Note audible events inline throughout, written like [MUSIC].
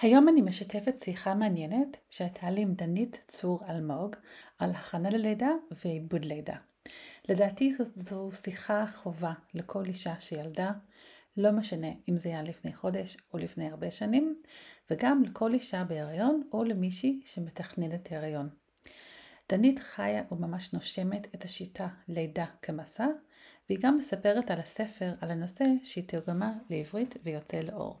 היום אני משתפת שיחה מעניינת שהייתה לי עם דנית צור אלמוג על הכנה ללידה ועיבוד לידה. לדעתי זו, זו שיחה חובה לכל אישה שילדה, לא משנה אם זה היה לפני חודש או לפני הרבה שנים, וגם לכל אישה בהיריון או למישהי שמתכננת הריון. דנית חיה וממש נושמת את השיטה לידה כמסע, והיא גם מספרת על הספר על הנושא שהיא תרגמה לעברית ויוצא לאור.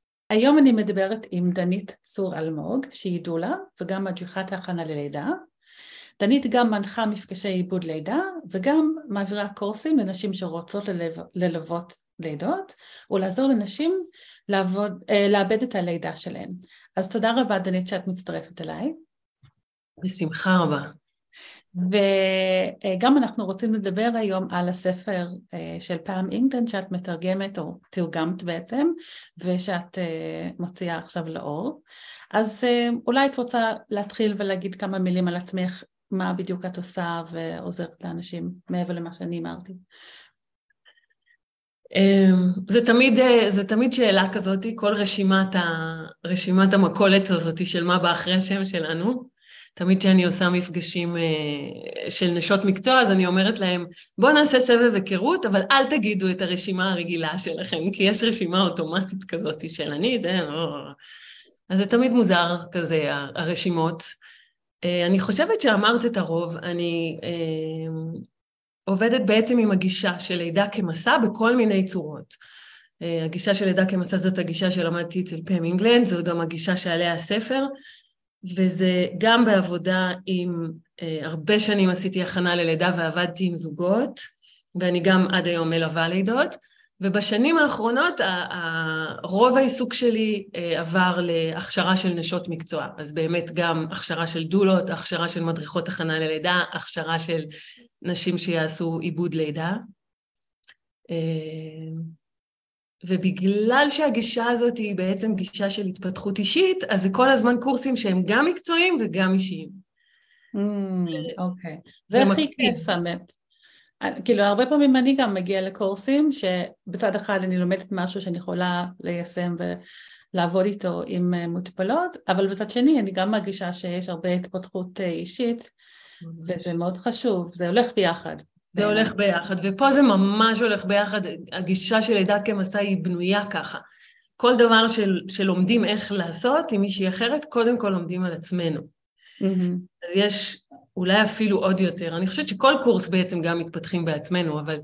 היום אני מדברת עם דנית צור אלמוג, שהיא דולה וגם מדריכת ההכנה ללידה. דנית גם מנחה מפגשי עיבוד לידה וגם מעבירה קורסים לנשים שרוצות ללו, ללוות לידות ולעזור לנשים לעבוד, אה, לאבד את הלידה שלהן. אז תודה רבה דנית שאת מצטרפת אליי. בשמחה רבה. וגם אנחנו רוצים לדבר היום על הספר אה, של פעם אינגלנד שאת מתרגמת או תרגמת בעצם ושאת אה, מוציאה עכשיו לאור. אז אה, אולי את רוצה להתחיל ולהגיד כמה מילים על עצמך, מה בדיוק את עושה ועוזרת לאנשים מעבר למה שאני אמרתי. אמ, זה תמיד, זה תמיד שאלה כזאת, כל רשימת, ה, רשימת המכולת הזאת של מה בא אחרי השם שלנו. תמיד כשאני עושה מפגשים אה, של נשות מקצוע, אז אני אומרת להם, בואו נעשה סבב היכרות, אבל אל תגידו את הרשימה הרגילה שלכם, כי יש רשימה אוטומטית כזאת של אני, זה לא... אז זה תמיד מוזר כזה, הרשימות. אה, אני חושבת שאמרת את הרוב, אני אה, עובדת בעצם עם הגישה של לידה כמסע בכל מיני צורות. הגישה של לידה כמסע זאת הגישה שלמדתי אצל פם אינגלנד, זאת גם הגישה שעליה הספר. וזה גם בעבודה עם, אה, הרבה שנים עשיתי הכנה ללידה ועבדתי עם זוגות, ואני גם עד היום מלווה לידות, ובשנים האחרונות רוב העיסוק שלי אה, עבר להכשרה של נשות מקצוע, אז באמת גם הכשרה של דולות, הכשרה של מדריכות הכנה ללידה, הכשרה של נשים שיעשו עיבוד לידה. אה, ובגלל שהגישה הזאת היא בעצם גישה של התפתחות אישית, אז זה כל הזמן קורסים שהם גם מקצועיים וגם אישיים. Mm, אוקיי. זה הכי כיף, האמת. כאילו, הרבה פעמים אני גם מגיעה לקורסים שבצד אחד אני לומדת משהו שאני יכולה ליישם ולעבוד איתו עם אה, מטופלות, אבל בצד שני אני גם מרגישה שיש הרבה התפתחות אה, אישית, וזה מאוד חשוב, זה הולך ביחד. זה הולך ביחד, ופה זה ממש הולך ביחד, הגישה של לידה כמסע היא בנויה ככה. כל דבר של, שלומדים איך לעשות עם מישהי אחרת, קודם כל לומדים על עצמנו. Mm-hmm. אז יש אולי אפילו עוד יותר, אני חושבת שכל קורס בעצם גם מתפתחים בעצמנו, אבל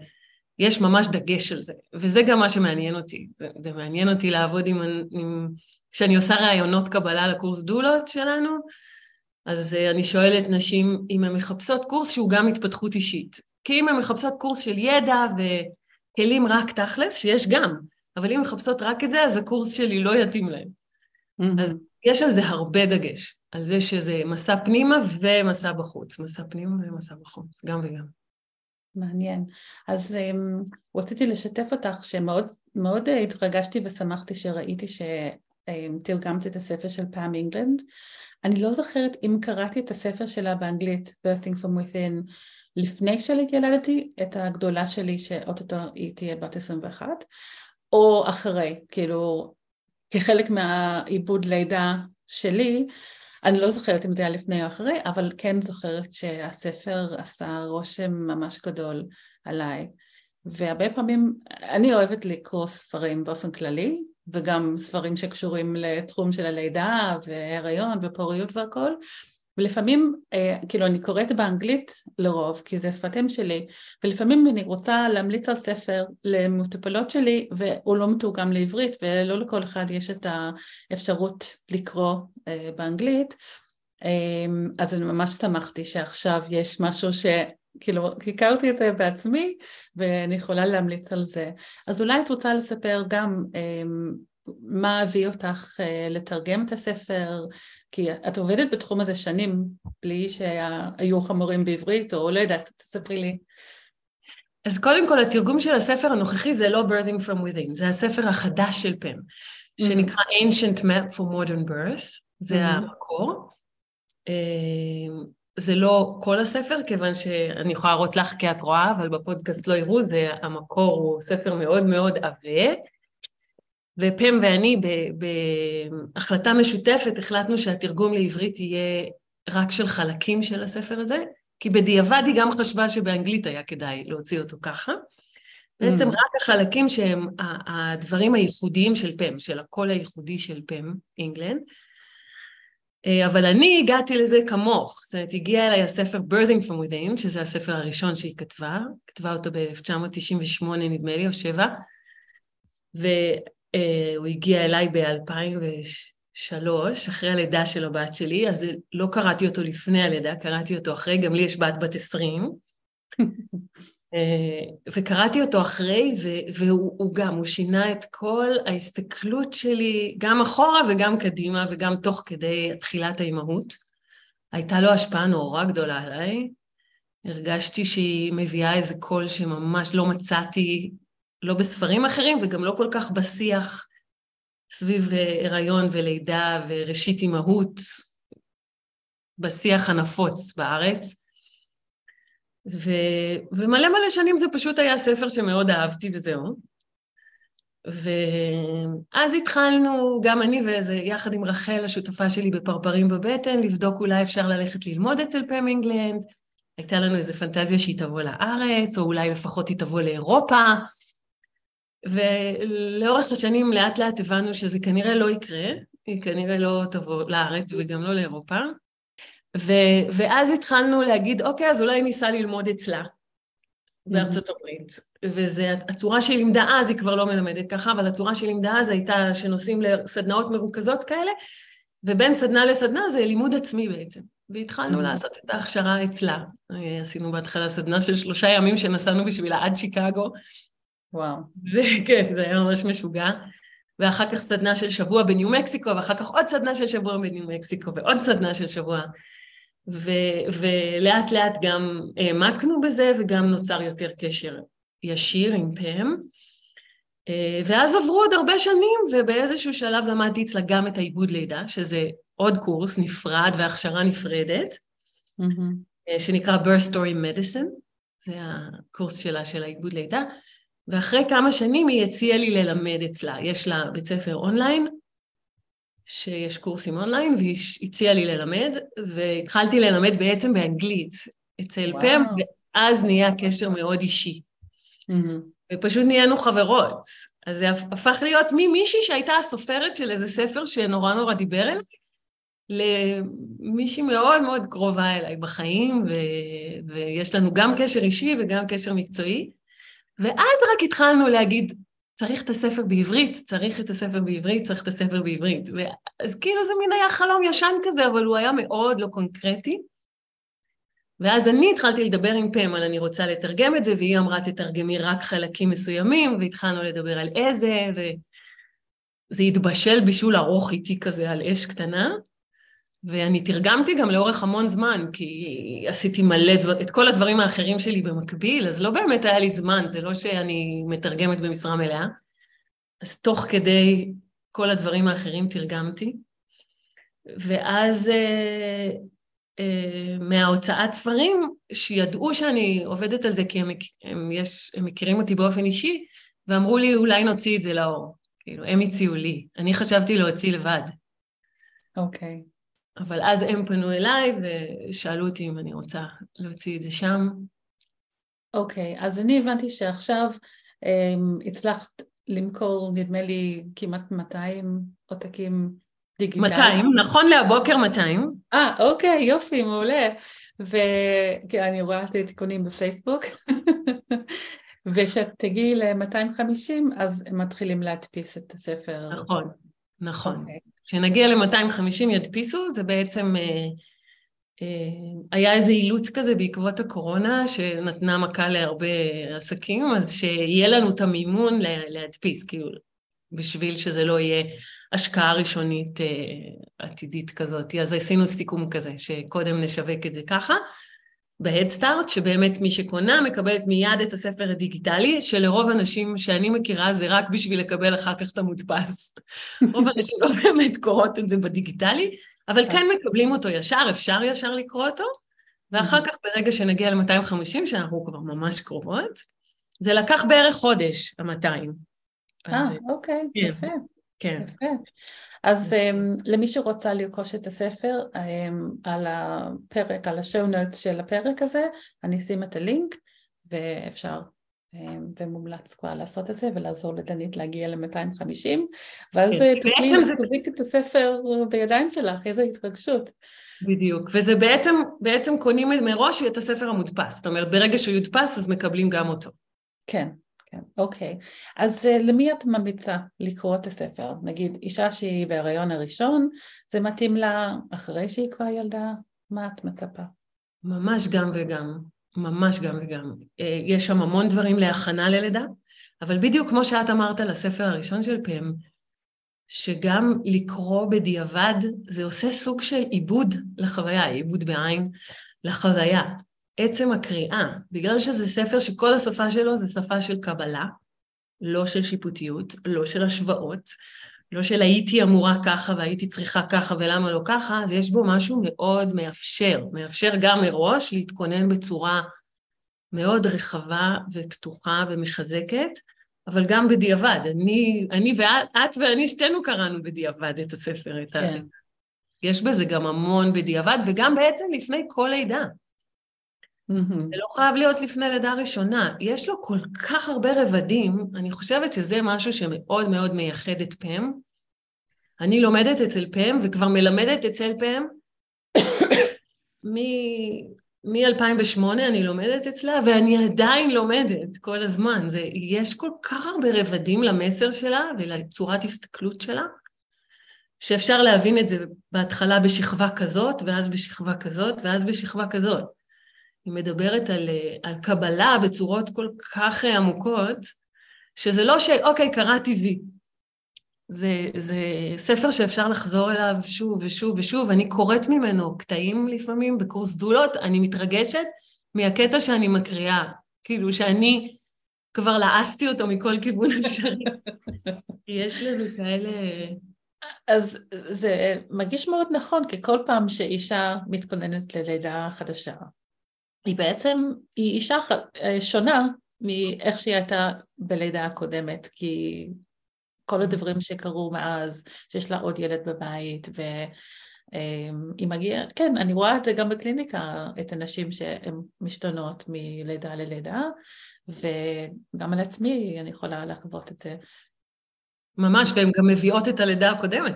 יש ממש דגש על זה, וזה גם מה שמעניין אותי. זה, זה מעניין אותי לעבוד עם, עם... כשאני עושה ראיונות קבלה לקורס דולות שלנו, אז אה, אני שואלת נשים אם הן מחפשות קורס שהוא גם התפתחות אישית. כי אם הן מחפשות קורס של ידע וכלים רק תכלס, שיש גם, אבל אם מחפשות רק את זה, אז הקורס שלי לא יתאים להן. Mm-hmm. אז יש על זה הרבה דגש, על זה שזה מסע פנימה ומסע בחוץ, מסע פנימה ומסע בחוץ, גם וגם. מעניין. אז um, רציתי לשתף אותך שמאוד מאוד התרגשתי ושמחתי שראיתי שתרגמת um, את הספר של פאם אינגלנד. אני לא זוכרת אם קראתי את הספר שלה באנגלית, Birthing from Within, לפני שילדתי את הגדולה שלי שאו-טו-טו היא תהיה בת 21, או אחרי, כאילו כחלק מהעיבוד לידה שלי, אני לא זוכרת אם זה היה לפני או אחרי, אבל כן זוכרת שהספר עשה רושם ממש גדול עליי. והרבה פעמים, אני אוהבת לקרוא ספרים באופן כללי, וגם ספרים שקשורים לתחום של הלידה והריון ופוריות והכל, ולפעמים, אה, כאילו אני קוראת באנגלית לרוב, כי זה שפת אם שלי, ולפעמים אני רוצה להמליץ על ספר למטופלות שלי, והוא לא מתורגם לעברית, ולא לכל אחד יש את האפשרות לקרוא אה, באנגלית, אה, אז אני ממש שמחתי שעכשיו יש משהו ש... כאילו, הכרתי את זה בעצמי, ואני יכולה להמליץ על זה. אז אולי את רוצה לספר גם אמ, מה הביא אותך אה, לתרגם את הספר, כי את עובדת בתחום הזה שנים, בלי שהיו חמורים בעברית, או לא יודעת, תספרי לי. אז קודם כל, התרגום של הספר הנוכחי זה לא Birthing From Within, זה הספר החדש של פם, שנקרא mm-hmm. Ancient Map for Modern Birth, זה mm-hmm. המקור. אה, זה לא כל הספר, כיוון שאני יכולה להראות לך כי את רואה, אבל בפודקאסט לא יראו, זה המקור הוא ספר מאוד מאוד עבה. ופם ואני בהחלטה משותפת החלטנו שהתרגום לעברית יהיה רק של חלקים של הספר הזה, כי בדיעבד היא גם חשבה שבאנגלית היה כדאי להוציא אותו ככה. בעצם mm. רק החלקים שהם הדברים הייחודיים של פם, של הקול הייחודי של פם, אינגלנד. אה, אבל אני הגעתי לזה כמוך, זאת אומרת, הגיע אליי הספר Birthing from Within, שזה הספר הראשון שהיא כתבה, כתבה אותו ב-1998 נדמה לי, או שבע, והוא הגיע אליי ב-2003, אחרי הלידה של הבת שלי, אז לא קראתי אותו לפני הלידה, קראתי אותו אחרי, גם לי יש בת בת עשרים. [LAUGHS] אה, וקראתי אותו אחרי, והוא גם, הוא שינה את כל ההסתכלות שלי, גם אחורה וגם קדימה, וגם תוך כדי תחילת האימהות. הייתה לו השפעה נורא גדולה עליי. הרגשתי שהיא מביאה איזה קול שממש לא מצאתי, לא בספרים אחרים וגם לא כל כך בשיח סביב אה, הריון ולידה וראשית אימהות, בשיח הנפוץ בארץ. ו... ומלא מלא שנים זה פשוט היה ספר שמאוד אהבתי וזהו. ואז התחלנו, גם אני וזה, יחד עם רחל, השותפה שלי בפרפרים בבטן, לבדוק אולי אפשר ללכת ללמוד אצל פם אינגלנד. הייתה לנו איזו פנטזיה שהיא תבוא לארץ, או אולי לפחות היא תבוא לאירופה. ולאורך השנים לאט לאט הבנו שזה כנראה לא יקרה, היא כנראה לא תבוא לארץ וגם לא לאירופה. ו- ואז התחלנו להגיד, אוקיי, אז אולי ניסע ללמוד אצלה בארצות הברית. והצורה שהיא לימדה אז, היא כבר לא מלמדת ככה, אבל הצורה שהיא לימדה אז הייתה שנוסעים לסדנאות מרוכזות כאלה, ובין סדנה לסדנה זה לימוד עצמי בעצם. והתחלנו לעשות את ההכשרה אצלה. עשינו בהתחלה סדנה של שלושה ימים שנסענו בשבילה עד שיקגו. וואו. [LAUGHS] וכן, זה היה ממש משוגע. ואחר כך סדנה של שבוע בניו מקסיקו, ואחר כך עוד סדנה של שבוע בניו מקסיקו, ועוד סדנה של שבוע ו- ולאט לאט גם העמקנו בזה וגם נוצר יותר קשר ישיר עם פם. אה, ואז עברו עוד הרבה שנים ובאיזשהו שלב למדתי אצלה גם את העיבוד לידה, שזה עוד קורס נפרד והכשרה נפרדת, mm-hmm. שנקרא birth story medicine, זה הקורס שלה של העיבוד לידה, ואחרי כמה שנים היא הציעה לי ללמד אצלה, יש לה בית ספר אונליין, שיש קורסים אונליין, והיא הציעה לי ללמד, והתחלתי ללמד בעצם באנגלית אצל וואו. פם, ואז נהיה קשר מאוד אישי. Mm-hmm. ופשוט נהיינו חברות. אז זה הפך להיות ממישהי שהייתה הסופרת של איזה ספר שנורא נורא דיבר אליי, למישהי מאוד מאוד קרובה אליי בחיים, ו... ויש לנו גם קשר אישי וגם קשר מקצועי. ואז רק התחלנו להגיד, צריך את הספר בעברית, צריך את הספר בעברית, צריך את הספר בעברית. אז כאילו זה מין היה חלום ישן כזה, אבל הוא היה מאוד לא קונקרטי. ואז אני התחלתי לדבר עם פם על אני רוצה לתרגם את זה, והיא אמרה תתרגמי רק חלקים מסוימים, והתחלנו לדבר על איזה, וזה התבשל בישול ארוך איתי כזה על אש קטנה, ואני תרגמתי גם לאורך המון זמן, כי עשיתי מלא דבר, את כל הדברים האחרים שלי במקביל, אז לא באמת היה לי זמן, זה לא שאני מתרגמת במשרה מלאה. אז תוך כדי כל הדברים האחרים תרגמתי. ואז אה, אה, מההוצאת ספרים, שידעו שאני עובדת על זה כי הם, הם, יש, הם מכירים אותי באופן אישי, ואמרו לי אולי נוציא את זה לאור. כאילו, הם הציעו לי. אני חשבתי להוציא לבד. אוקיי. Okay. אבל אז הם פנו אליי ושאלו אותי אם אני רוצה להוציא את זה שם. אוקיי, okay, אז אני הבנתי שעכשיו um, הצלחת למכור, נדמה לי, כמעט 200 עותקים דיגיטליים. 200, נכון להבוקר 200. אה, אוקיי, יופי, מעולה. ואני רואה את התיקונים בפייסבוק. [LAUGHS] וכשאת תגיעי ל-250, אז הם מתחילים להדפיס את הספר. נכון, נכון. Okay. כשנגיע ל-250 ידפיסו, זה בעצם, אה, היה איזה אילוץ כזה בעקבות הקורונה שנתנה מכה להרבה עסקים, אז שיהיה לנו את המימון להדפיס, כאילו, בשביל שזה לא יהיה השקעה ראשונית עתידית כזאת. אז עשינו סיכום כזה, שקודם נשווק את זה ככה. בהדסטארט, שבאמת מי שקונה מקבלת מיד את הספר הדיגיטלי, שלרוב אנשים שאני מכירה זה רק בשביל לקבל אחר כך את המודפס. [LAUGHS] רוב האנשים לא באמת קוראות את זה בדיגיטלי, אבל כן מקבלים אותו ישר, אפשר ישר לקרוא אותו, ואחר כך ברגע שנגיע ל-250, שאנחנו כבר ממש קרובות, זה לקח בערך חודש, ה-200. אה, אוקיי, כן. יפה. כן. יפה. אז um, למי שרוצה לרכוש את הספר, um, על הפרק, על השואו נוט של הפרק הזה, אני אשים את הלינק, ואפשר um, ומומלץ כבר לעשות את זה ולעזור לדנית להגיע ל-250, ואז כן. תוכלי להחזיק זה... את הספר בידיים שלך, איזו התרגשות. בדיוק, וזה בעצם, בעצם קונים מראש את הספר המודפס, זאת אומרת ברגע שהוא יודפס אז מקבלים גם אותו. כן, כן, אוקיי. אז uh, למי את ממליצה לקרוא את הספר? נגיד, אישה שהיא בהיריון הראשון, זה מתאים לה אחרי שהיא כבר ילדה? מה את מצפה? ממש גם וגם, ממש גם וגם. Uh, יש שם המון דברים להכנה ללידה, אבל בדיוק כמו שאת אמרת לספר הראשון של פם, שגם לקרוא בדיעבד זה עושה סוג של עיבוד לחוויה, עיבוד בעין לחוויה. עצם הקריאה, בגלל שזה ספר שכל השפה שלו זה שפה של קבלה, לא של שיפוטיות, לא של השוואות, לא של הייתי אמורה ככה והייתי צריכה ככה ולמה לא ככה, אז יש בו משהו מאוד מאפשר, מאפשר גם מראש להתכונן בצורה מאוד רחבה ופתוחה ומחזקת, אבל גם בדיעבד. אני, אני ואת ואני שתינו קראנו בדיעבד את הספר. את כן. ה... יש בזה גם המון בדיעבד, וגם בעצם לפני כל לידה. Mm-hmm. זה לא חייב להיות לפני לידה ראשונה. יש לו כל כך הרבה רבדים, אני חושבת שזה משהו שמאוד מאוד מייחד את פם. אני לומדת אצל פם, וכבר מלמדת אצל פם [COUGHS] מ-2008 אני לומדת אצלה, ואני עדיין לומדת כל הזמן. זה, יש כל כך הרבה רבדים למסר שלה ולצורת הסתכלות שלה, שאפשר להבין את זה בהתחלה בשכבה כזאת, ואז בשכבה כזאת, ואז בשכבה כזאת. היא מדברת על, על קבלה בצורות כל כך עמוקות, שזה לא שאוקיי, קראתי וי. זה, זה ספר שאפשר לחזור אליו שוב ושוב ושוב, אני קוראת ממנו קטעים לפעמים בקורס דולות, אני מתרגשת מהקטע שאני מקריאה, כאילו שאני כבר לעסתי אותו מכל כיוון אפשרי. [LAUGHS] יש לזה כאלה... אז זה מרגיש מאוד נכון, כי כל פעם שאישה מתכוננת ללידה חדשה, היא בעצם, היא אישה אה, שונה מאיך שהיא הייתה בלידה הקודמת, כי כל הדברים שקרו מאז, שיש לה עוד ילד בבית, והיא אמ, מגיעה, כן, אני רואה את זה גם בקליניקה, את הנשים שהן משתנות מלידה ללידה, וגם על עצמי אני יכולה לחוות את זה. ממש, והן גם מביאות את הלידה הקודמת.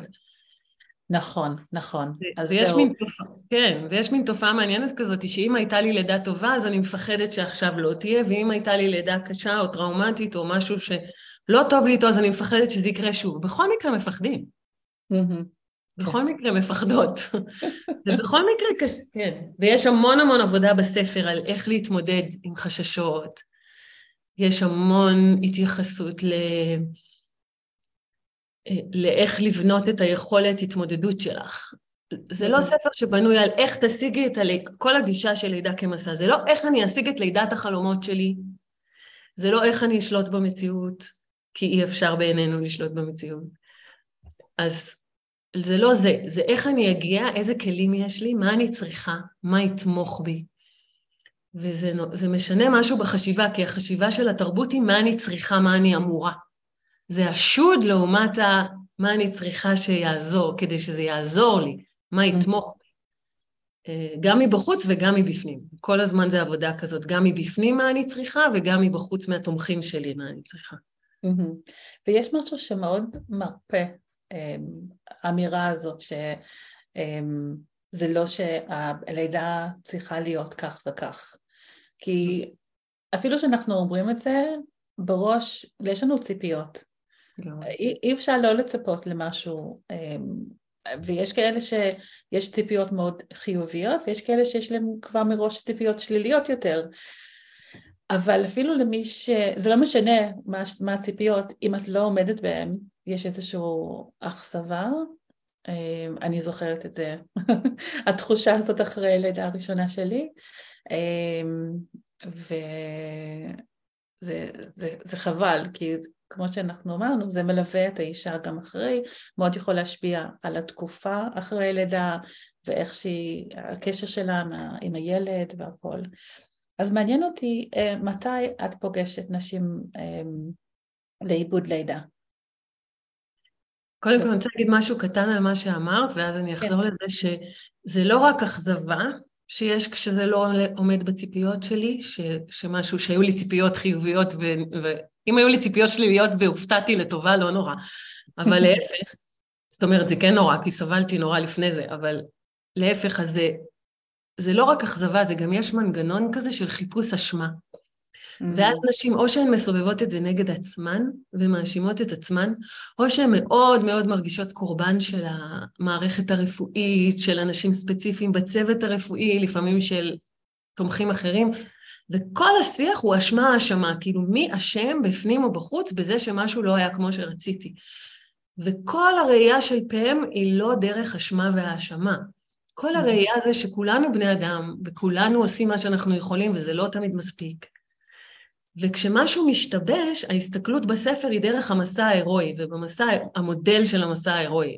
נכון, נכון. אז זהו. מין תופעה, כן, ויש מין תופעה מעניינת כזאת, שאם הייתה לי לידה טובה, אז אני מפחדת שעכשיו לא תהיה, ואם הייתה לי לידה קשה או טראומטית או משהו שלא טוב לי איתו, אז אני מפחדת שזה יקרה שוב. בכל מקרה מפחדים. בכל. מקרה מפחדות. [LAUGHS] זה בכל מקרה קשה, כן. ויש המון המון עבודה בספר על איך להתמודד עם חששות. יש המון התייחסות ל... לאיך לבנות את היכולת התמודדות שלך. זה לא ספר שבנוי על איך תשיגי את הליק, כל הגישה של לידה כמסע, זה לא איך אני אשיג את לידת החלומות שלי, זה לא איך אני אשלוט במציאות, כי אי אפשר בעינינו לשלוט במציאות. אז זה לא זה, זה איך אני אגיע, איזה כלים יש לי, מה אני צריכה, מה יתמוך בי. וזה משנה משהו בחשיבה, כי החשיבה של התרבות היא מה אני צריכה, מה אני אמורה. זה השוד לעומת ה... מה אני צריכה שיעזור, כדי שזה יעזור לי, מה יתמוך בי. אה, גם מבחוץ וגם מבפנים. כל הזמן זה עבודה כזאת, גם מבפנים מה אני צריכה וגם מבחוץ מהתומכים שלי מה אני צריכה. ויש משהו שמאוד מרפה, האמירה אמ, הזאת, שזה אמ, לא שהלידה צריכה להיות כך וכך. כי אפילו שאנחנו אומרים את זה, בראש יש לנו ציפיות. אי, אי אפשר לא לצפות למשהו אמ, ויש כאלה שיש ציפיות מאוד חיוביות, ויש כאלה שיש להם כבר מראש ציפיות שליליות יותר. אבל אפילו למי ש... זה לא משנה מה, מה הציפיות, אם את לא עומדת בהן, יש איזושהי אכזבה. אמ, אני זוכרת את זה, [LAUGHS] התחושה הזאת אחרי הלידה הראשונה שלי. אמ, וזה זה, זה חבל, כי כמו שאנחנו אמרנו, זה מלווה את האישה גם אחרי, מאוד יכול להשפיע על התקופה אחרי הלידה ואיך שהיא, הקשר שלה עם הילד והכל. אז מעניין אותי אה, מתי את פוגשת נשים אה, לאיבוד לידה. קודם כל אני רוצה להגיד משהו קטן על מה שאמרת, ואז אני אחזור כן. לזה שזה לא רק אכזבה שיש כשזה לא עומד בציפיות שלי, ש, שמשהו, שהיו לי ציפיות חיוביות, ו, ואם היו לי ציפיות שליליות והופתעתי לטובה, לא נורא. אבל [LAUGHS] להפך, זאת אומרת, זה כן נורא, כי סבלתי נורא לפני זה, אבל להפך, אז זה זה לא רק אכזבה, זה גם יש מנגנון כזה של חיפוש אשמה. Mm-hmm. ואז נשים, או שהן מסובבות את זה נגד עצמן ומאשימות את עצמן, או שהן מאוד מאוד מרגישות קורבן של המערכת הרפואית, של אנשים ספציפיים בצוות הרפואי, לפעמים של תומכים אחרים, וכל השיח הוא אשמה-האשמה, כאילו מי אשם בפנים או בחוץ בזה שמשהו לא היה כמו שרציתי. וכל הראייה של פם היא לא דרך אשמה והאשמה. כל הראייה זה שכולנו בני אדם, וכולנו עושים מה שאנחנו יכולים, וזה לא תמיד מספיק. וכשמשהו משתבש, ההסתכלות בספר היא דרך המסע ההירואי, ובמסע, המודל של המסע ההירואי.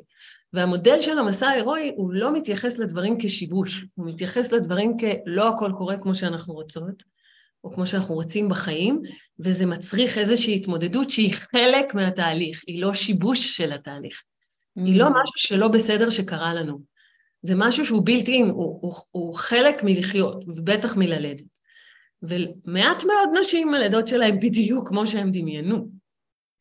והמודל של המסע ההירואי הוא לא מתייחס לדברים כשיבוש, הוא מתייחס לדברים כלא הכל קורה כמו שאנחנו רוצות, או כמו שאנחנו רוצים בחיים, וזה מצריך איזושהי התמודדות שהיא חלק מהתהליך, היא לא שיבוש של התהליך. Mm. היא לא משהו שלא בסדר שקרה לנו. זה משהו שהוא בילט אין, הוא, הוא, הוא חלק מלחיות, ובטח מללדת. ומעט מאוד נשים הלידות שלהם בדיוק כמו שהם דמיינו.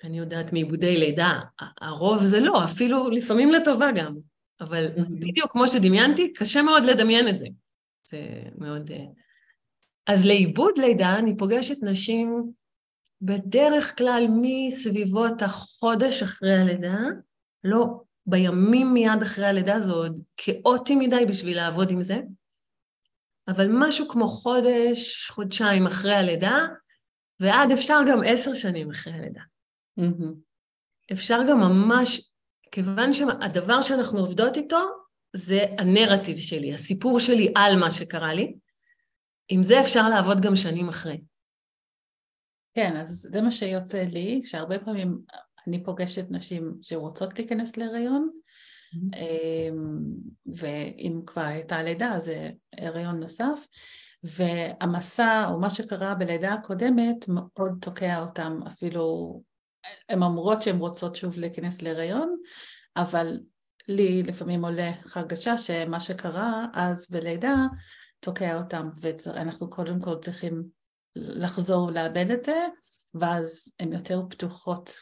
אני יודעת מעיבודי לידה, הרוב זה לא, אפילו לפעמים לטובה גם. אבל mm-hmm. בדיוק כמו שדמיינתי, קשה מאוד לדמיין את זה. זה מאוד... אה, אז לעיבוד לידה אני פוגשת נשים בדרך כלל מסביבות החודש אחרי הלידה, לא בימים מיד אחרי הלידה זה עוד כאוטי מדי בשביל לעבוד עם זה, אבל משהו כמו חודש, חודשיים אחרי הלידה, ועד אפשר גם עשר שנים אחרי הלידה. Mm-hmm. אפשר גם ממש, כיוון שהדבר שאנחנו עובדות איתו זה הנרטיב שלי, הסיפור שלי על מה שקרה לי, עם זה אפשר לעבוד גם שנים אחרי. כן, אז זה מה שיוצא לי, שהרבה פעמים אני פוגשת נשים שרוצות להיכנס להיריון, mm-hmm. אמ, ואם כבר הייתה לידה זה הריון נוסף, והמסע או מה שקרה בלידה הקודמת מאוד תוקע אותם, אפילו הן אומרות שהן רוצות שוב להיכנס להיריון, אבל לי לפעמים עולה הרגשה שמה שקרה אז בלידה תוקע אותם, ואנחנו קודם כל צריכים לחזור לאבד את זה, ואז הן יותר פתוחות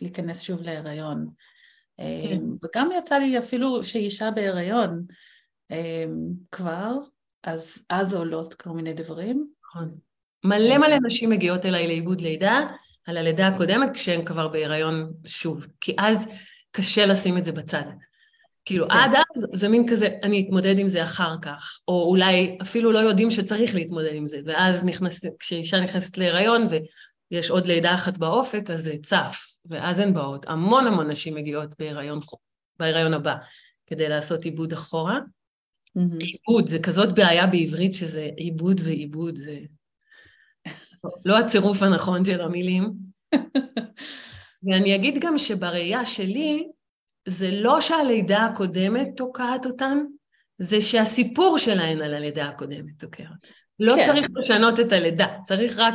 להיכנס שוב להיריון. כן. אמ, וגם יצא לי אפילו שאישה בהיריון אמ, כבר, אז אז עולות כל מיני דברים. נכון. מלא מלא נשים מגיעות אליי לאיבוד לידה, על הלידה הקודמת, כשהן כבר בהיריון שוב. כי אז קשה לשים את זה בצד. כאילו, כן. עד אז זה מין כזה, אני אתמודד עם זה אחר כך, או אולי אפילו לא יודעים שצריך להתמודד עם זה, ואז נכנס, כשאישה נכנסת להיריון יש עוד לידה אחת באופק, אז זה צף, ואז הן באות. המון המון נשים מגיעות בהיריון, בהיריון הבא כדי לעשות עיבוד אחורה. Mm-hmm. עיבוד, זה כזאת בעיה בעברית שזה עיבוד ועיבוד, זה [LAUGHS] לא הצירוף הנכון של המילים. [LAUGHS] ואני אגיד גם שבראייה שלי, זה לא שהלידה הקודמת תוקעת אותן, זה שהסיפור שלהן על הלידה הקודמת תוקע. לא כן. צריך לשנות את הלידה, צריך רק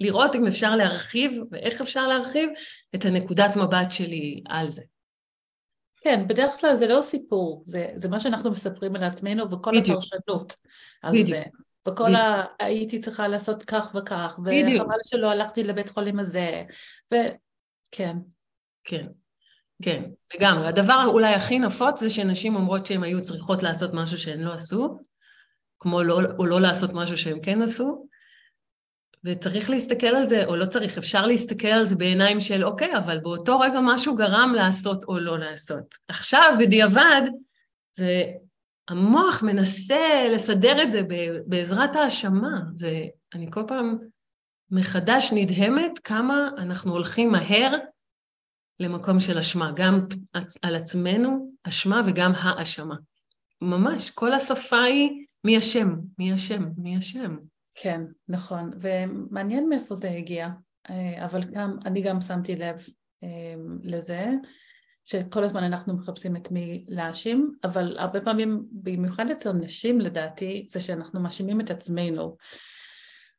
לראות אם אפשר להרחיב ואיך אפשר להרחיב את הנקודת מבט שלי על זה. כן, בדרך כלל זה לא סיפור, זה, זה מה שאנחנו מספרים על עצמנו וכל בדיוק. הפרשנות על בדיוק. זה. וכל בדיוק. ה... הייתי צריכה לעשות כך וכך, וחבל שלא הלכתי לבית חולים הזה, וכן. כן, כן, לגמרי. הדבר אולי הכי נפוץ זה שנשים אומרות שהן היו צריכות לעשות משהו שהן לא עשו, כמו לא, או לא לעשות משהו שהן כן עשו, וצריך להסתכל על זה, או לא צריך, אפשר להסתכל על זה בעיניים של אוקיי, אבל באותו רגע משהו גרם לעשות או לא לעשות. עכשיו, בדיעבד, זה, המוח מנסה לסדר את זה בעזרת האשמה. זה, אני כל פעם מחדש נדהמת כמה אנחנו הולכים מהר למקום של אשמה, גם על עצמנו, אשמה וגם האשמה. ממש, כל השפה היא מי אשם, מי אשם, מי אשם. כן, נכון, ומעניין מאיפה זה הגיע, אה, אבל גם, אני גם שמתי לב אה, לזה, שכל הזמן אנחנו מחפשים את מי להאשים, אבל הרבה פעמים, במיוחד אצל נשים לדעתי, זה שאנחנו מאשימים את עצמנו,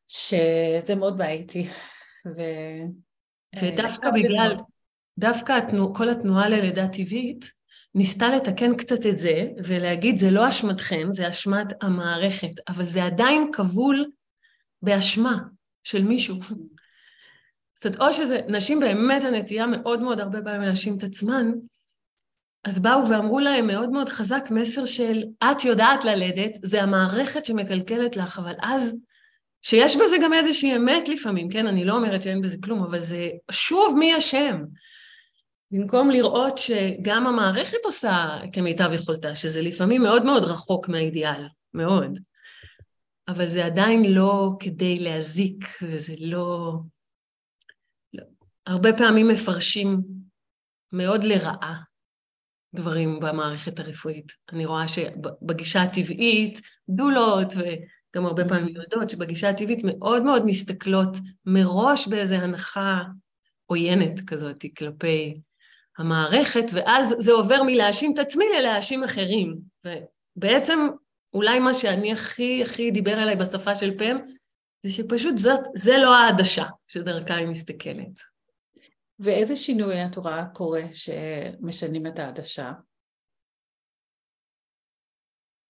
שזה מאוד בעייתי. ו... ודווקא בגלל, דווקא התנוע, כל התנועה ללידה טבעית ניסתה לתקן קצת את זה ולהגיד זה לא אשמתכם, זה אשמת המערכת, אבל זה עדיין כבול באשמה של מישהו. זאת אומרת, או שזה, נשים באמת הנטייה מאוד מאוד הרבה פעמים להאשים את עצמן, אז באו ואמרו להם מאוד מאוד חזק מסר של את יודעת ללדת, זה המערכת שמקלקלת לך, אבל אז, שיש בזה גם איזושהי אמת לפעמים, כן? אני לא אומרת שאין בזה כלום, אבל זה שוב מי אשם. במקום לראות שגם המערכת עושה כמיטב יכולתה, שזה לפעמים מאוד מאוד רחוק מהאידיאל, מאוד. אבל זה עדיין לא כדי להזיק, וזה לא... לא. הרבה פעמים מפרשים מאוד לרעה דברים במערכת הרפואית. אני רואה שבגישה הטבעית, דולות, וגם הרבה פעמים יודעות שבגישה הטבעית מאוד מאוד מסתכלות מראש באיזו הנחה עוינת כזאת כלפי המערכת, ואז זה עובר מלהאשים את עצמי ללהאשים אחרים. ובעצם אולי מה שאני הכי הכי דיבר אליי בשפה של פם, זה שפשוט זאת, זה לא העדשה שדרכה היא מסתכלת. ואיזה שינוי את רואה קורה שמשנים את העדשה?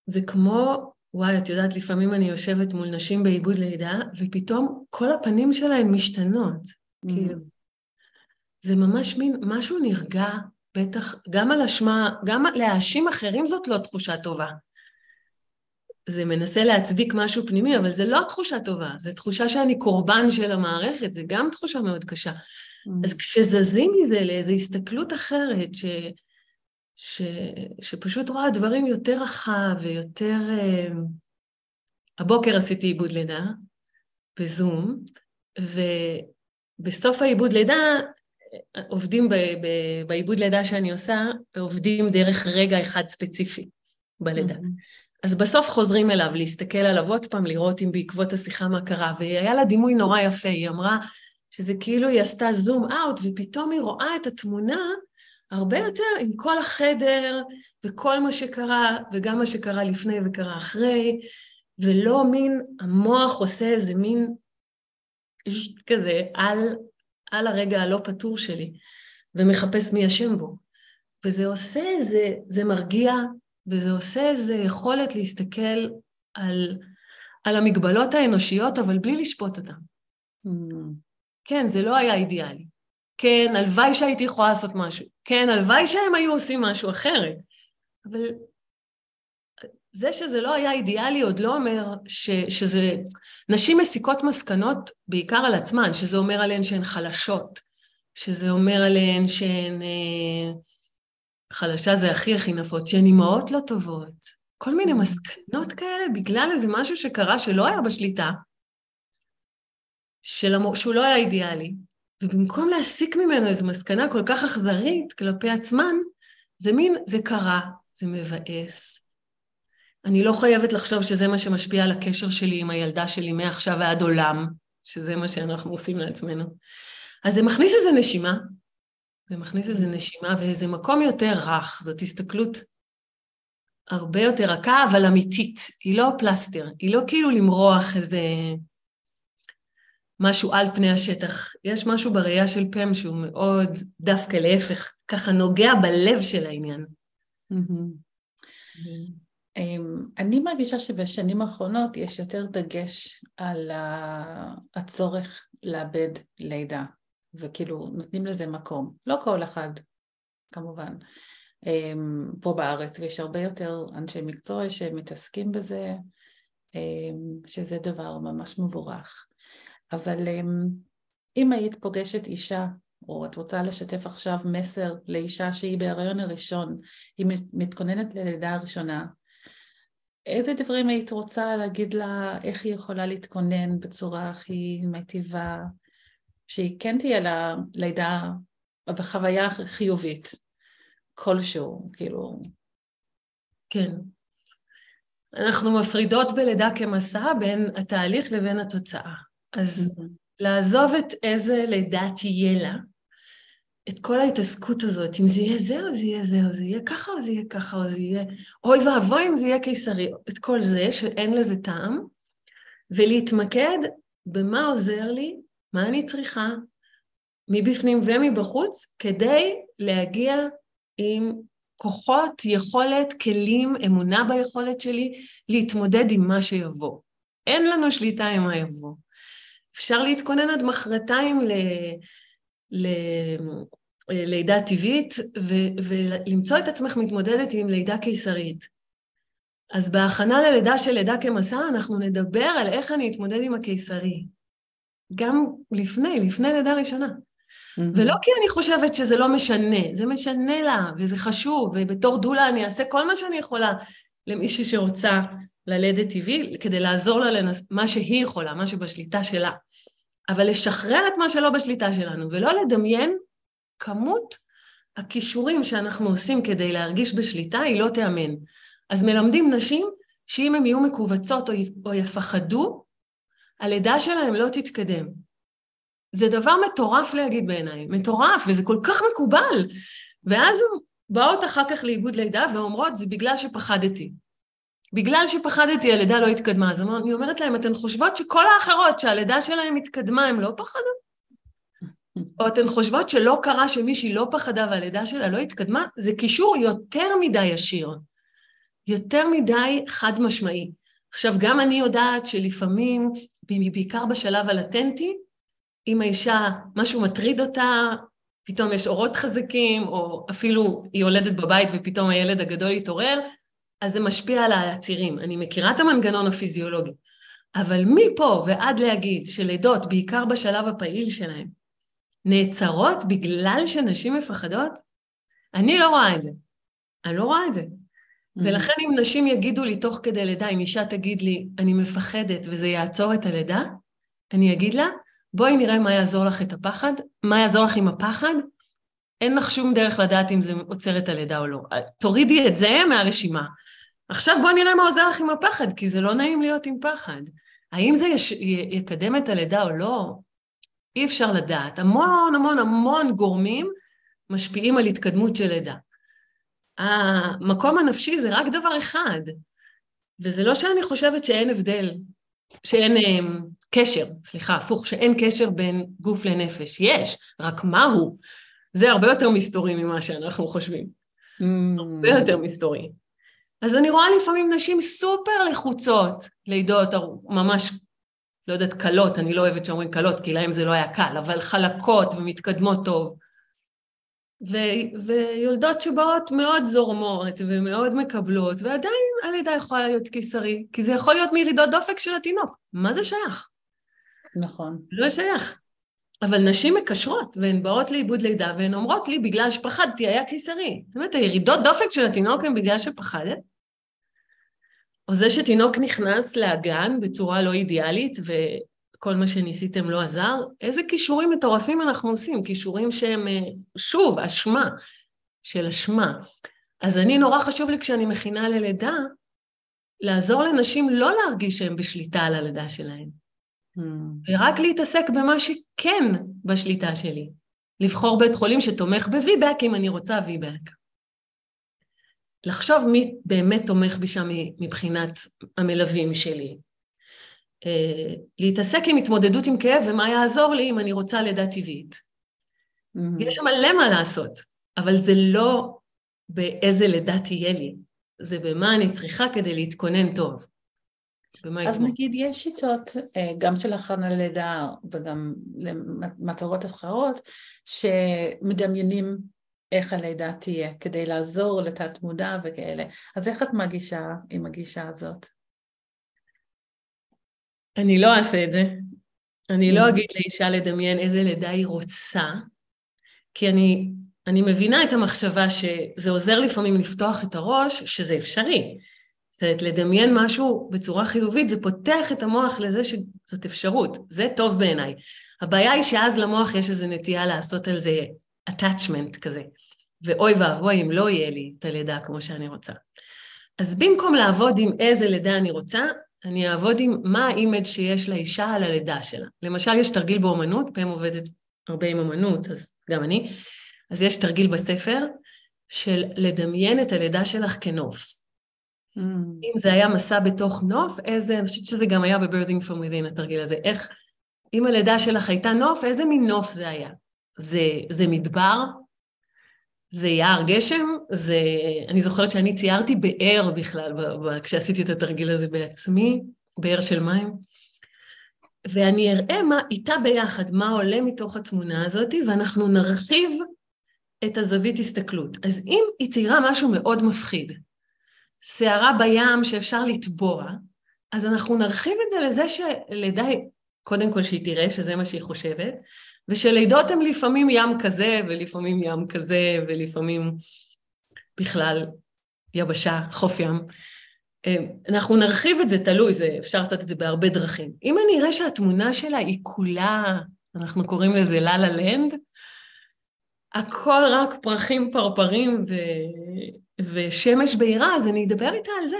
זה כמו, וואי, את יודעת, לפעמים אני יושבת מול נשים בעיבוד לידה, ופתאום כל הפנים שלהן משתנות. Mm-hmm. כאילו, זה ממש מין, משהו נרגע, בטח, גם על אשמה, גם להאשים אחרים זאת לא תחושה טובה. זה מנסה להצדיק משהו פנימי, אבל זה לא תחושה טובה, זה תחושה שאני קורבן של המערכת, זה גם תחושה מאוד קשה. Mm. אז כשזזים מזה לאיזו הסתכלות אחרת, ש, ש, שפשוט רואה דברים יותר רחב ויותר... Uh, הבוקר עשיתי עיבוד לידה בזום, ובסוף העיבוד לידה עובדים בעיבוד לידה שאני עושה, עובדים דרך רגע אחד ספציפי בלידה. Mm-hmm. אז בסוף חוזרים אליו, להסתכל עליו עוד פעם, לראות אם בעקבות השיחה מה קרה, והיה לה דימוי נורא יפה, היא אמרה שזה כאילו היא עשתה זום אאוט, ופתאום היא רואה את התמונה הרבה יותר עם כל החדר, וכל מה שקרה, וגם מה שקרה לפני וקרה אחרי, ולא מין, המוח עושה איזה מין כזה על על הרגע הלא פתור שלי, ומחפש מי אשם בו. וזה עושה איזה, זה מרגיע, וזה עושה איזה יכולת להסתכל על, על המגבלות האנושיות, אבל בלי לשפוט אותן. Mm. כן, זה לא היה אידיאלי. כן, הלוואי שהייתי יכולה לעשות משהו. כן, הלוואי שהם היו עושים משהו אחרת. אבל זה שזה לא היה אידיאלי עוד לא אומר ש, שזה... נשים מסיקות מסקנות בעיקר על עצמן, שזה אומר עליהן שהן חלשות, שזה אומר עליהן שהן... אה, חלשה זה הכי הכי נפוץ, שהן אימהות לא טובות. כל מיני mm. מסקנות כאלה בגלל איזה משהו שקרה שלא היה בשליטה, של... שהוא לא היה אידיאלי, ובמקום להסיק ממנו איזו מסקנה כל כך אכזרית כלפי עצמן, זה מין, זה קרה, זה מבאס, אני לא חייבת לחשוב שזה מה שמשפיע על הקשר שלי עם הילדה שלי מעכשיו ועד עולם, שזה מה שאנחנו עושים לעצמנו. אז זה מכניס איזה נשימה, זה מכניס איזה נשימה ואיזה מקום יותר רך, זאת הסתכלות הרבה יותר רכה, אבל אמיתית. היא לא פלסטר, היא לא כאילו למרוח איזה משהו על פני השטח. יש משהו בראייה של פם שהוא מאוד דווקא להפך, ככה נוגע בלב של העניין. Mm-hmm. אמ, אני מרגישה שבשנים האחרונות יש יותר דגש על הצורך לאבד לידה, וכאילו נותנים לזה מקום. לא כל אחד, כמובן, אמ, פה בארץ, ויש הרבה יותר אנשי מקצוע שמתעסקים בזה, אמ, שזה דבר ממש מבורך. אבל אם היית פוגשת אישה, או את רוצה לשתף עכשיו מסר לאישה שהיא בהיריון הראשון, היא מתכוננת ללידה הראשונה, איזה דברים היית רוצה להגיד לה, איך היא יכולה להתכונן בצורה הכי מיטיבה, שהיא כן תהיה לה לידה בחוויה חיובית כלשהו, כאילו... כן. אנחנו מפרידות בלידה כמסע בין התהליך לבין התוצאה. אז mm-hmm. לעזוב את איזה לידה תהיה לה, את כל ההתעסקות הזאת, אם זה יהיה זה או זה יהיה זה, או זה יהיה ככה או זה יהיה ככה, או זה יהיה... אוי ואבוי אם זה יהיה קיסרי, את כל זה שאין לזה טעם, ולהתמקד במה עוזר לי, מה אני צריכה, מבפנים ומבחוץ, כדי להגיע עם כוחות, יכולת, כלים, אמונה ביכולת שלי להתמודד עם מה שיבוא. אין לנו שליטה עם מה יבוא. אפשר להתכונן עד מחרתיים ל... ללידה טבעית ו- ולמצוא את עצמך מתמודדת עם לידה קיסרית. אז בהכנה ללידה של לידה כמסע אנחנו נדבר על איך אני אתמודד עם הקיסרי. גם לפני, לפני לידה ראשונה. Mm-hmm. ולא כי אני חושבת שזה לא משנה, זה משנה לה וזה חשוב, ובתור דולה אני אעשה כל מה שאני יכולה למישהי שרוצה ללדת טבעי כדי לעזור לה לנס... מה שהיא יכולה, מה שבשליטה שלה. אבל לשחרר את מה שלא בשליטה שלנו, ולא לדמיין כמות הכישורים שאנחנו עושים כדי להרגיש בשליטה היא לא תיאמן. אז מלמדים נשים שאם הן יהיו מכווצות או יפחדו, הלידה שלהן לא תתקדם. זה דבר מטורף להגיד בעיניי, מטורף, וזה כל כך מקובל. ואז באות אחר כך לאיבוד לידה ואומרות, זה בגלל שפחדתי. בגלל שפחדתי, הלידה לא התקדמה. אז אני אומרת להם, אתן חושבות שכל האחרות שהלידה שלהן התקדמה, הן לא פחדו? או אתן חושבות שלא קרה שמישהי לא פחדה והלידה שלה לא התקדמה? זה קישור יותר מדי ישיר, יותר מדי חד משמעי. עכשיו, גם אני יודעת שלפעמים, בעיקר בשלב הלטנטי, אם האישה, משהו מטריד אותה, פתאום יש אורות חזקים, או אפילו היא יולדת בבית ופתאום הילד הגדול יתעורר, אז זה משפיע על הצירים. אני מכירה את המנגנון הפיזיולוגי, אבל מפה ועד להגיד שלידות, בעיקר בשלב הפעיל שלהם, נעצרות בגלל שנשים מפחדות, אני לא רואה את זה. אני לא רואה את זה. Mm-hmm. ולכן אם נשים יגידו לי תוך כדי לידה, אם אישה תגיד לי, אני מפחדת וזה יעצור את הלידה, אני אגיד לה, בואי נראה מה יעזור לך את הפחד, מה יעזור לך עם הפחד, אין לך שום דרך לדעת אם זה עוצר את הלידה או לא. תורידי את זה מהרשימה. עכשיו בואי נראה מה עוזר לך עם הפחד, כי זה לא נעים להיות עם פחד. האם זה יש, יקדם את הלידה או לא? אי אפשר לדעת. המון המון המון גורמים משפיעים על התקדמות של לידה. המקום הנפשי זה רק דבר אחד, וזה לא שאני חושבת שאין הבדל, שאין um, קשר, סליחה, הפוך, שאין קשר בין גוף לנפש. יש, רק מהו? זה הרבה יותר מסתורי ממה שאנחנו חושבים. Mm. הרבה יותר מסתורי. אז אני רואה לפעמים נשים סופר לחוצות, לידות ממש, לא יודעת, קלות, אני לא אוהבת שאומרים קלות, כי להם זה לא היה קל, אבל חלקות ומתקדמות טוב. ו- ויולדות שבאות מאוד זורמות ומאוד מקבלות, ועדיין הלידה יכולה להיות קיסרי, כי זה יכול להיות מירידות דופק של התינוק. מה זה שייך? נכון. לא שייך. אבל נשים מקשרות, והן באות לאיבוד לידה, והן אומרות לי, בגלל שפחדתי, היה קיסרי. זאת אומרת, הירידות דופק של התינוק הן בגלל שפחדת, או זה שתינוק נכנס לאגן בצורה לא אידיאלית, וכל מה שניסיתם לא עזר, איזה כישורים מטורפים אנחנו עושים, כישורים שהם, אה, שוב, אשמה, של אשמה. אז אני, נורא חשוב לי כשאני מכינה ללידה, לעזור לנשים לא להרגיש שהן בשליטה על הלידה שלהן. Hmm. ורק להתעסק במה שכן בשליטה שלי. לבחור בית חולים שתומך בוויבק אם אני רוצה ויבק. לחשוב מי באמת תומך בי שם מבחינת המלווים שלי. Uh, להתעסק עם התמודדות עם כאב ומה יעזור לי אם אני רוצה לידה טבעית. Mm-hmm. יש מלא מה לעשות, אבל זה לא באיזה לידה תהיה לי, זה במה אני צריכה כדי להתכונן טוב. אז נגיד יש שיטות, אה, גם של הכנה ללידה וגם למטרות אחרות, שמדמיינים איך הלידה תהיה, כדי לעזור לתת מודע וכאלה. אז איך את מגישה עם הגישה הזאת? אני לא אעשה את זה. אני לא אגיד לאישה לדמיין איזה לידה היא רוצה, כי אני, אני מבינה את המחשבה שזה עוזר לפעמים לפתוח את הראש, שזה אפשרי. זאת אומרת, לדמיין משהו בצורה חיובית, זה פותח את המוח לזה שזאת אפשרות. זה טוב בעיניי. הבעיה היא שאז למוח יש איזו נטייה לעשות על זה attachment כזה. ואוי ואבוי אם לא יהיה לי את הלידה כמו שאני רוצה. אז במקום לעבוד עם איזה לידה אני רוצה, אני אעבוד עם מה ה image שיש לאישה על הלידה שלה. למשל, יש תרגיל באומנות, פעם עובדת הרבה עם אומנות, אז גם אני, אז יש תרגיל בספר של לדמיין את הלידה שלך כנוף. Mm. אם זה היה מסע בתוך נוף, איזה, אני חושבת שזה גם היה ב-Birthing from Within, התרגיל הזה, איך, אם הלידה שלך הייתה נוף, איזה מין נוף זה היה? זה, זה מדבר? זה יער גשם, זה... אני זוכרת שאני ציירתי באר בכלל, כשעשיתי את התרגיל הזה בעצמי, באר של מים. ואני אראה מה, איתה ביחד, מה עולה מתוך התמונה הזאת, ואנחנו נרחיב את הזווית הסתכלות. אז אם היא ציירה משהו מאוד מפחיד, שערה בים שאפשר לטבוע, אז אנחנו נרחיב את זה לזה שלידה, קודם כל שהיא תראה שזה מה שהיא חושבת, ושלידות הם לפעמים ים כזה, ולפעמים ים כזה, ולפעמים בכלל יבשה, חוף ים. אמ, אנחנו נרחיב את זה, תלוי, זה, אפשר לעשות את זה בהרבה דרכים. אם אני אראה שהתמונה שלה היא כולה, אנחנו קוראים לזה לה לה לנד, הכל רק פרחים פרפרים ו... ושמש בהירה, אז אני אדבר איתה על זה.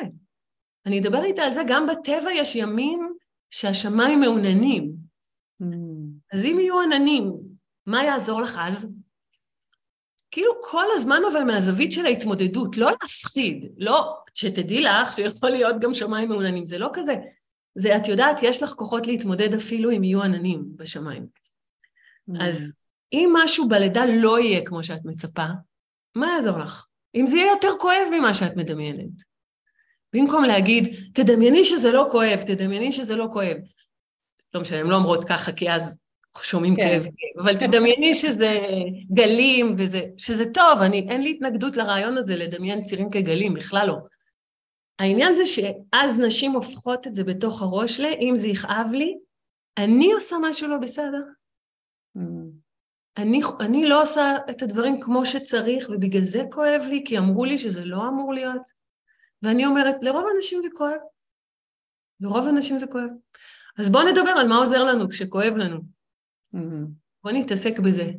אני אדבר איתה על זה, גם בטבע יש ימים שהשמיים מעוננים. Mm. אז אם יהיו עננים, מה יעזור לך אז? כאילו כל הזמן אבל מהזווית של ההתמודדות, לא להפחיד, לא, שתדעי לך שיכול להיות גם שמיים מעוננים, זה לא כזה. זה, את יודעת, יש לך כוחות להתמודד אפילו אם יהיו עננים בשמיים. Mm. אז אם משהו בלידה לא יהיה כמו שאת מצפה, מה יעזור לך? אם זה יהיה יותר כואב ממה שאת מדמיינת. במקום להגיד, תדמייני שזה לא כואב, תדמייני שזה לא כואב. לא משנה, הן לא אומרות ככה, כי אז שומעים כן. כאב, אבל תדמייני שזה גלים וזה, שזה טוב, אני, אין לי התנגדות לרעיון הזה לדמיין צירים כגלים, בכלל לא. העניין זה שאז נשים הופכות את זה בתוך הראש ל, אם זה יכאב לי, אני עושה משהו לא בסדר. אני, אני לא עושה את הדברים כמו שצריך, ובגלל זה כואב לי, כי אמרו לי שזה לא אמור להיות. ואני אומרת, לרוב האנשים זה כואב. לרוב האנשים זה כואב. אז בואו נדבר על מה עוזר לנו כשכואב לנו. Mm-hmm. בואו נתעסק בזה.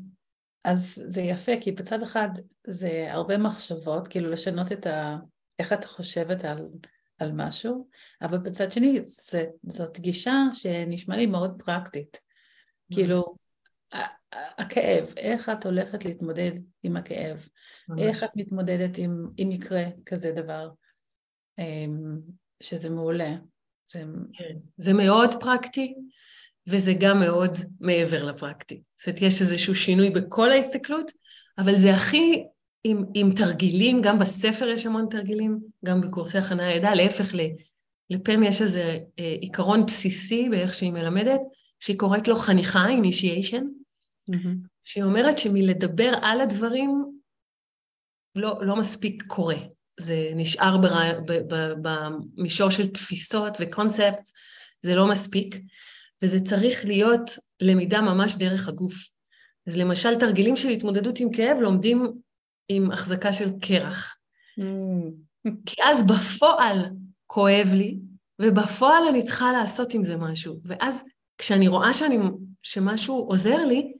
אז זה יפה, כי בצד אחד זה הרבה מחשבות, כאילו לשנות את ה... איך את חושבת על, על משהו, אבל בצד שני זה, זאת גישה שנשמע לי מאוד פרקטית. Mm-hmm. כאילו, הכאב, איך את הולכת להתמודד עם הכאב, ממש. איך את מתמודדת עם, אם יקרה כזה דבר, אמ, שזה מעולה. זה... כן. זה מאוד פרקטי, וזה גם מאוד מעבר לפרקטי. זאת אומרת, יש איזשהו שינוי בכל ההסתכלות, אבל זה הכי עם, עם תרגילים, גם בספר יש המון תרגילים, גם בקורסי הכנה לידה, להפך, לפ"ם יש איזה אה, עיקרון בסיסי באיך שהיא מלמדת, שהיא קוראת לו חניכה, initiation, mm-hmm. שהיא אומרת שמלדבר על הדברים לא, לא מספיק קורה. זה נשאר במישור של תפיסות וקונספט, זה לא מספיק, וזה צריך להיות למידה ממש דרך הגוף. אז למשל תרגילים של התמודדות עם כאב לומדים עם החזקה של קרח. Mm. [LAUGHS] כי אז בפועל כואב לי, ובפועל אני צריכה לעשות עם זה משהו. ואז כשאני רואה שאני, שמשהו עוזר לי,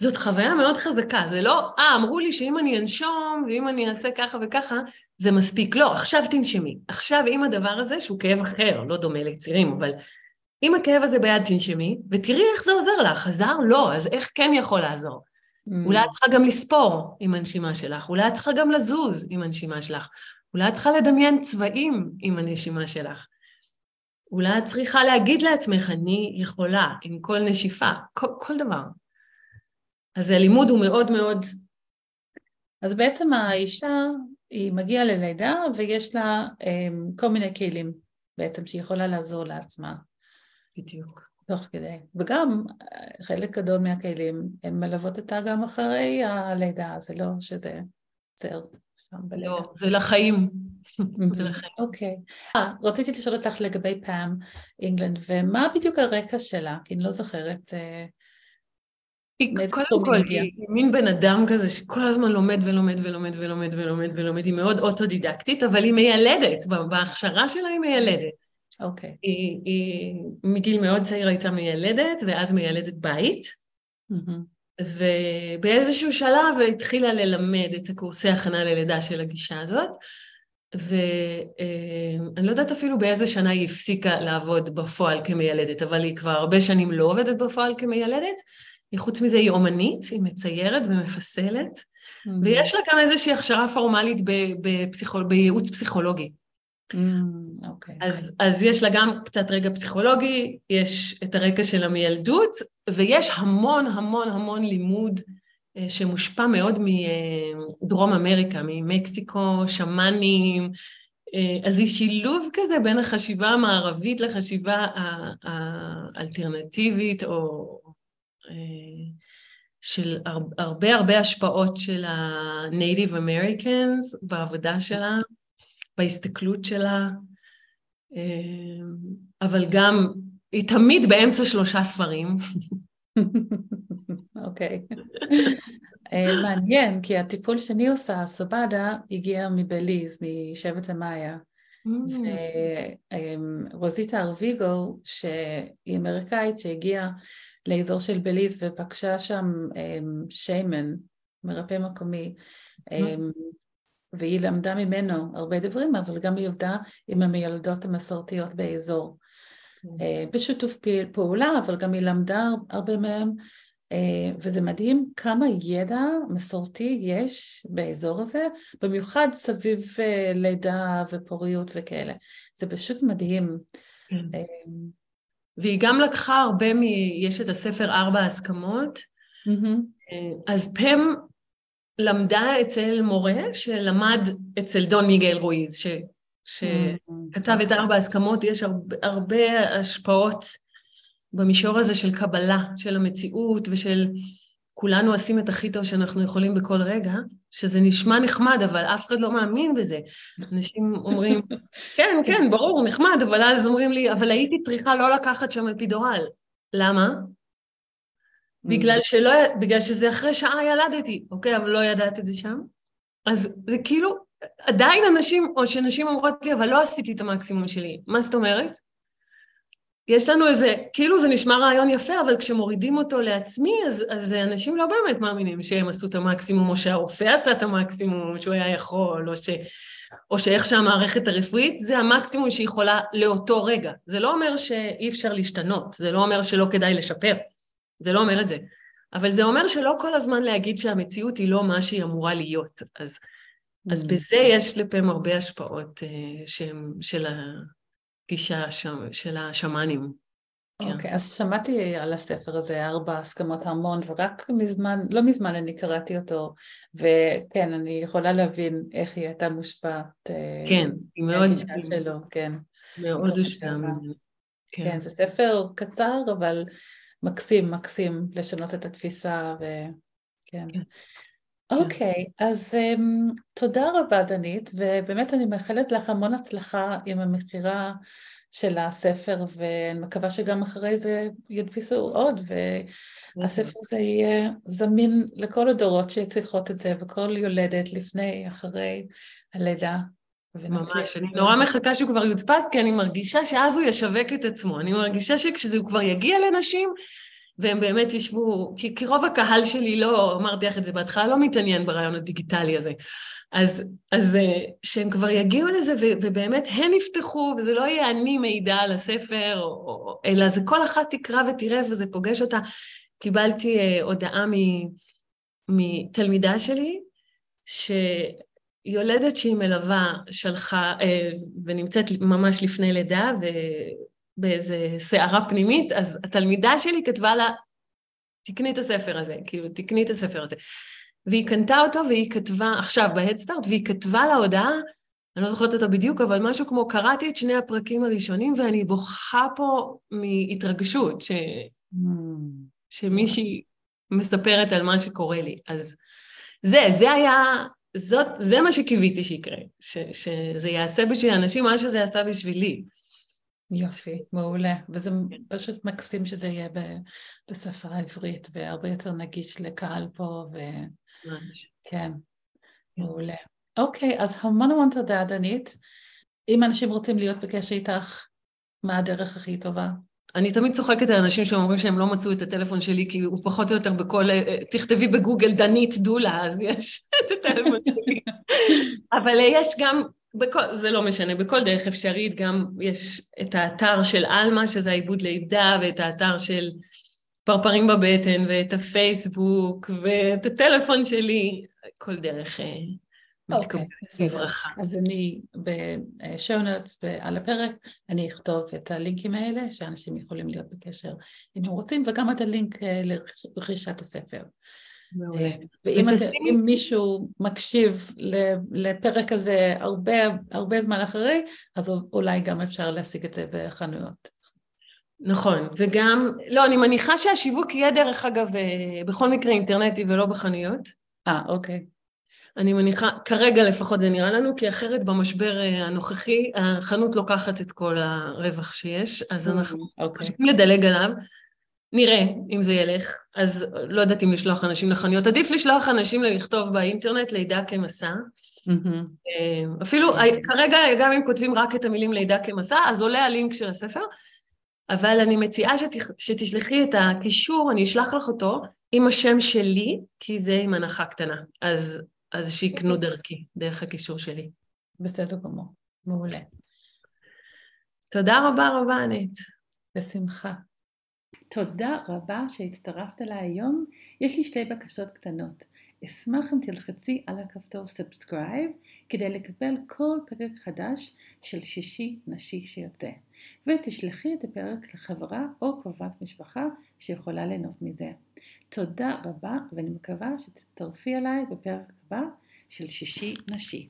זאת חוויה מאוד חזקה, זה לא, אה, אמרו לי שאם אני אנשום ואם אני אעשה ככה וככה, זה מספיק. לא, עכשיו תנשמי. עכשיו עם הדבר הזה, שהוא כאב אחר, לא דומה לצירים, אבל עם הכאב הזה ביד תנשמי, ותראי איך זה עוזר לך. עזר? לא, אז איך כן יכול לעזור? Mm. אולי את צריכה גם לספור עם הנשימה שלך, אולי את צריכה גם לזוז עם הנשימה שלך, אולי את צריכה לדמיין צבעים עם הנשימה שלך. אולי את צריכה להגיד לעצמך, אני יכולה עם כל נשיפה, כל, כל דבר. אז הלימוד הוא מאוד מאוד... אז בעצם האישה, היא מגיעה ללידה ויש לה um, כל מיני כלים בעצם שהיא יכולה לעזור לעצמה. בדיוק. תוך כדי. וגם חלק גדול מהכלים, הן מלוות אותה גם אחרי הלידה, זה לא שזה עוצר שם בלידה. לא, זה לחיים. זה לחיים. אוקיי. אה, רציתי לשאול אותך לגבי פאם אינגלנד, ומה בדיוק הרקע שלה? כי אני לא זוכרת אה, מאיזה תחום היא מין בן אדם כזה שכל הזמן לומד ולומד ולומד ולומד ולומד ולומד, היא מאוד אוטודידקטית, אבל היא מיילדת, בהכשרה שלה היא מיילדת. אוקיי. היא, היא מגיל מאוד צעיר הייתה מיילדת, ואז מיילדת בית. ובאיזשהו שלב התחילה ללמד את הקורסי הכנה ללידה של הגישה הזאת, ואני לא יודעת אפילו באיזה שנה היא הפסיקה לעבוד בפועל כמיילדת, אבל היא כבר הרבה שנים לא עובדת בפועל כמיילדת. חוץ מזה היא אומנית, היא מציירת ומפסלת, mm-hmm. ויש לה גם איזושהי הכשרה פורמלית בפסיכול... בייעוץ פסיכולוגי. אוקיי. Mm, okay. אז, אז יש לה גם קצת רגע פסיכולוגי, יש את הרקע שלה מילדות, ויש המון המון המון לימוד אה, שמושפע מאוד מדרום אמריקה, ממקסיקו, שמאנים, אה, אז היא שילוב כזה בין החשיבה המערבית לחשיבה האלטרנטיבית, או אה, של הרבה הרבה השפעות של ה-Native Americans בעבודה שלה. בהסתכלות שלה, אה, אבל גם, היא תמיד באמצע שלושה ספרים. [LAUGHS] אוקיי. אה, מעניין, כי הטיפול שאני עושה, סובדה, הגיע מבליז, משבט המאיה. Mm. ורוזיטה ארוויגו, שהיא אמריקאית, שהגיעה לאזור של בליז ופגשה שם שיימן, מרפא מקומי, mm. והיא למדה ממנו הרבה דברים, אבל גם היא עבדה עם המיילדות המסורתיות באזור. כן. אה, בשיתוף פעולה, אבל גם היא למדה הרבה מהם, אה, וזה מדהים כמה ידע מסורתי יש באזור הזה, במיוחד סביב אה, לידה ופוריות וכאלה. זה פשוט מדהים. כן. והיא גם לקחה הרבה מ... יש את הספר ארבע הסכמות, mm-hmm. אז פם למדה אצל מורה שלמד אצל דון מיגל רואיז, ש, שכתב את ארבע ההסכמות, יש הרבה, הרבה השפעות במישור הזה של קבלה, של המציאות ושל כולנו עושים את הכי טוב שאנחנו יכולים בכל רגע, שזה נשמע נחמד, אבל אף אחד לא מאמין בזה. אנשים אומרים, [LAUGHS] כן, כן, ברור, נחמד, אבל אז אומרים לי, אבל הייתי צריכה לא לקחת שם אפידורל. למה? בגלל, שלא, בגלל שזה אחרי שעה ילדתי, אוקיי? אבל לא ידעת את זה שם. אז זה כאילו, עדיין אנשים, או שנשים אומרות לי, אבל לא עשיתי את המקסימום שלי. מה זאת אומרת? יש לנו איזה, כאילו זה נשמע רעיון יפה, אבל כשמורידים אותו לעצמי, אז, אז אנשים לא באמת מאמינים שהם עשו את המקסימום, או שהרופא עשה את המקסימום, שהוא היה יכול, או, ש, או שאיך שהמערכת הרפואית, זה המקסימום שהיא יכולה לאותו רגע. זה לא אומר שאי אפשר להשתנות, זה לא אומר שלא כדאי לשפר. זה לא אומר את זה. אבל זה אומר שלא כל הזמן להגיד שהמציאות היא לא מה שהיא אמורה להיות. אז, אז mm. בזה יש לפעמים הרבה השפעות uh, שהם של הגישה של השמאנים. כן. אוקיי, okay, אז שמעתי על הספר הזה, ארבע הסכמות המון, ורק מזמן, לא מזמן אני קראתי אותו, וכן, אני יכולה להבין איך היא הייתה מושפעת. אה, כן, היא מאוד... הגישה שלו, כן. מאוד הושפעה. כן. כן, זה ספר קצר, אבל מקסים, מקסים לשנות את התפיסה וכן. כן. אוקיי, okay, אז um, תודה רבה דנית, ובאמת אני מאחלת לך המון הצלחה עם המכירה של הספר, ואני מקווה שגם אחרי זה ידפיסו עוד, והספר הזה יהיה זמין לכל הדורות שצריכות את זה, וכל יולדת לפני, אחרי הלידה. ממש, אני נורא מחכה שהוא כבר יודפס, כי אני מרגישה שאז הוא ישווק את עצמו. אני מרגישה שכשזה כבר יגיע לנשים, והם באמת ישבו, כי, כי רוב הקהל שלי לא, אמרתי לך את זה בהתחלה, לא מתעניין ברעיון הדיגיטלי הזה. אז, אז אה, שהם כבר יגיעו לזה, ו, ובאמת הם יפתחו, וזה לא יהיה אני מעידה על הספר, או, אלא זה כל אחת תקרא ותראה וזה פוגש אותה. קיבלתי uh, הודעה מתלמידה שלי, ש... יולדת שהיא מלווה שלחה, אה, ונמצאת ממש לפני לידה, ובאיזה סערה פנימית, אז התלמידה שלי כתבה לה, תקני את הספר הזה, כאילו, תקני את הספר הזה. והיא קנתה אותו והיא כתבה, עכשיו בהדסטארט, והיא כתבה לה הודעה, אני לא זוכרת אותה בדיוק, אבל משהו כמו, קראתי את שני הפרקים הראשונים ואני בוכה פה מהתרגשות, ש... Mm. שמישהי מספרת על מה שקורה לי. אז זה, זה היה זאת, זה מה שקיוויתי שיקרה, ש, שזה יעשה בשביל אנשים מה שזה יעשה בשבילי. יופי, מעולה. וזה כן. פשוט מקסים שזה יהיה ב, בשפה העברית, והרבה יותר נגיש לקהל פה, ו... ממש. כן, כן, מעולה. אוקיי, אז המון המון תודה, דנית. אם אנשים רוצים להיות בקשר איתך, מה הדרך הכי טובה? אני תמיד צוחקת על אנשים שאומרים שהם לא מצאו את הטלפון שלי, כי הוא פחות או יותר בכל... אה, תכתבי בגוגל דנית דולה, אז יש [LAUGHS] את הטלפון שלי. [LAUGHS] אבל יש גם, בכל, זה לא משנה, בכל דרך אפשרית גם יש את האתר של עלמה, שזה העיבוד לידה, ואת האתר של פרפרים בבטן, ואת הפייסבוק, ואת הטלפון שלי, כל דרך אה, אוקיי. אז אני בשואו נוטס על הפרק, אני אכתוב את הלינקים האלה, שאנשים יכולים להיות בקשר אם הם רוצים, וגם את הלינק אה, לרכישת הספר. אה, ואם את, אם מישהו מקשיב לפרק הזה הרבה, הרבה זמן אחרי, אז אולי גם אפשר להשיג את זה בחנויות. נכון, וגם, לא, אני מניחה שהשיווק יהיה דרך אגב אה, בכל מקרה אינטרנטי ולא בחנויות. אה, אוקיי. אני מניחה, כרגע לפחות זה נראה לנו, כי אחרת במשבר אה, הנוכחי החנות לוקחת את כל הרווח שיש, אז mm, אנחנו חושבים אוקיי. לדלג עליו. נראה אם זה ילך, אז לא יודעת אם לשלוח אנשים לחנויות, עדיף לשלוח אנשים לכתוב באינטרנט לידה כמסע. אה, אפילו כן. כרגע גם אם כותבים רק את המילים לידה כמסע, אז עולה הלינק של הספר, אבל אני מציעה שתשלחי את הקישור, אני אשלח לך אותו עם השם שלי, כי זה עם הנחה קטנה. אז אז שיקנו דרכי, דרך הקישור שלי. בסדר גמור, מעולה. תודה רבה רבה, ענית. בשמחה. תודה רבה שהצטרפת אליי היום. יש לי שתי בקשות קטנות. אשמח אם תלחצי על הכפתור subscribe כדי לקבל כל פרק חדש של שישי נשי שיוצא, ותשלחי את הפרק לחברה או קרובת משפחה שיכולה ליהנות מזה. תודה רבה ואני מקווה שתצטרפי אליי בפרק הבא של שישי נשי.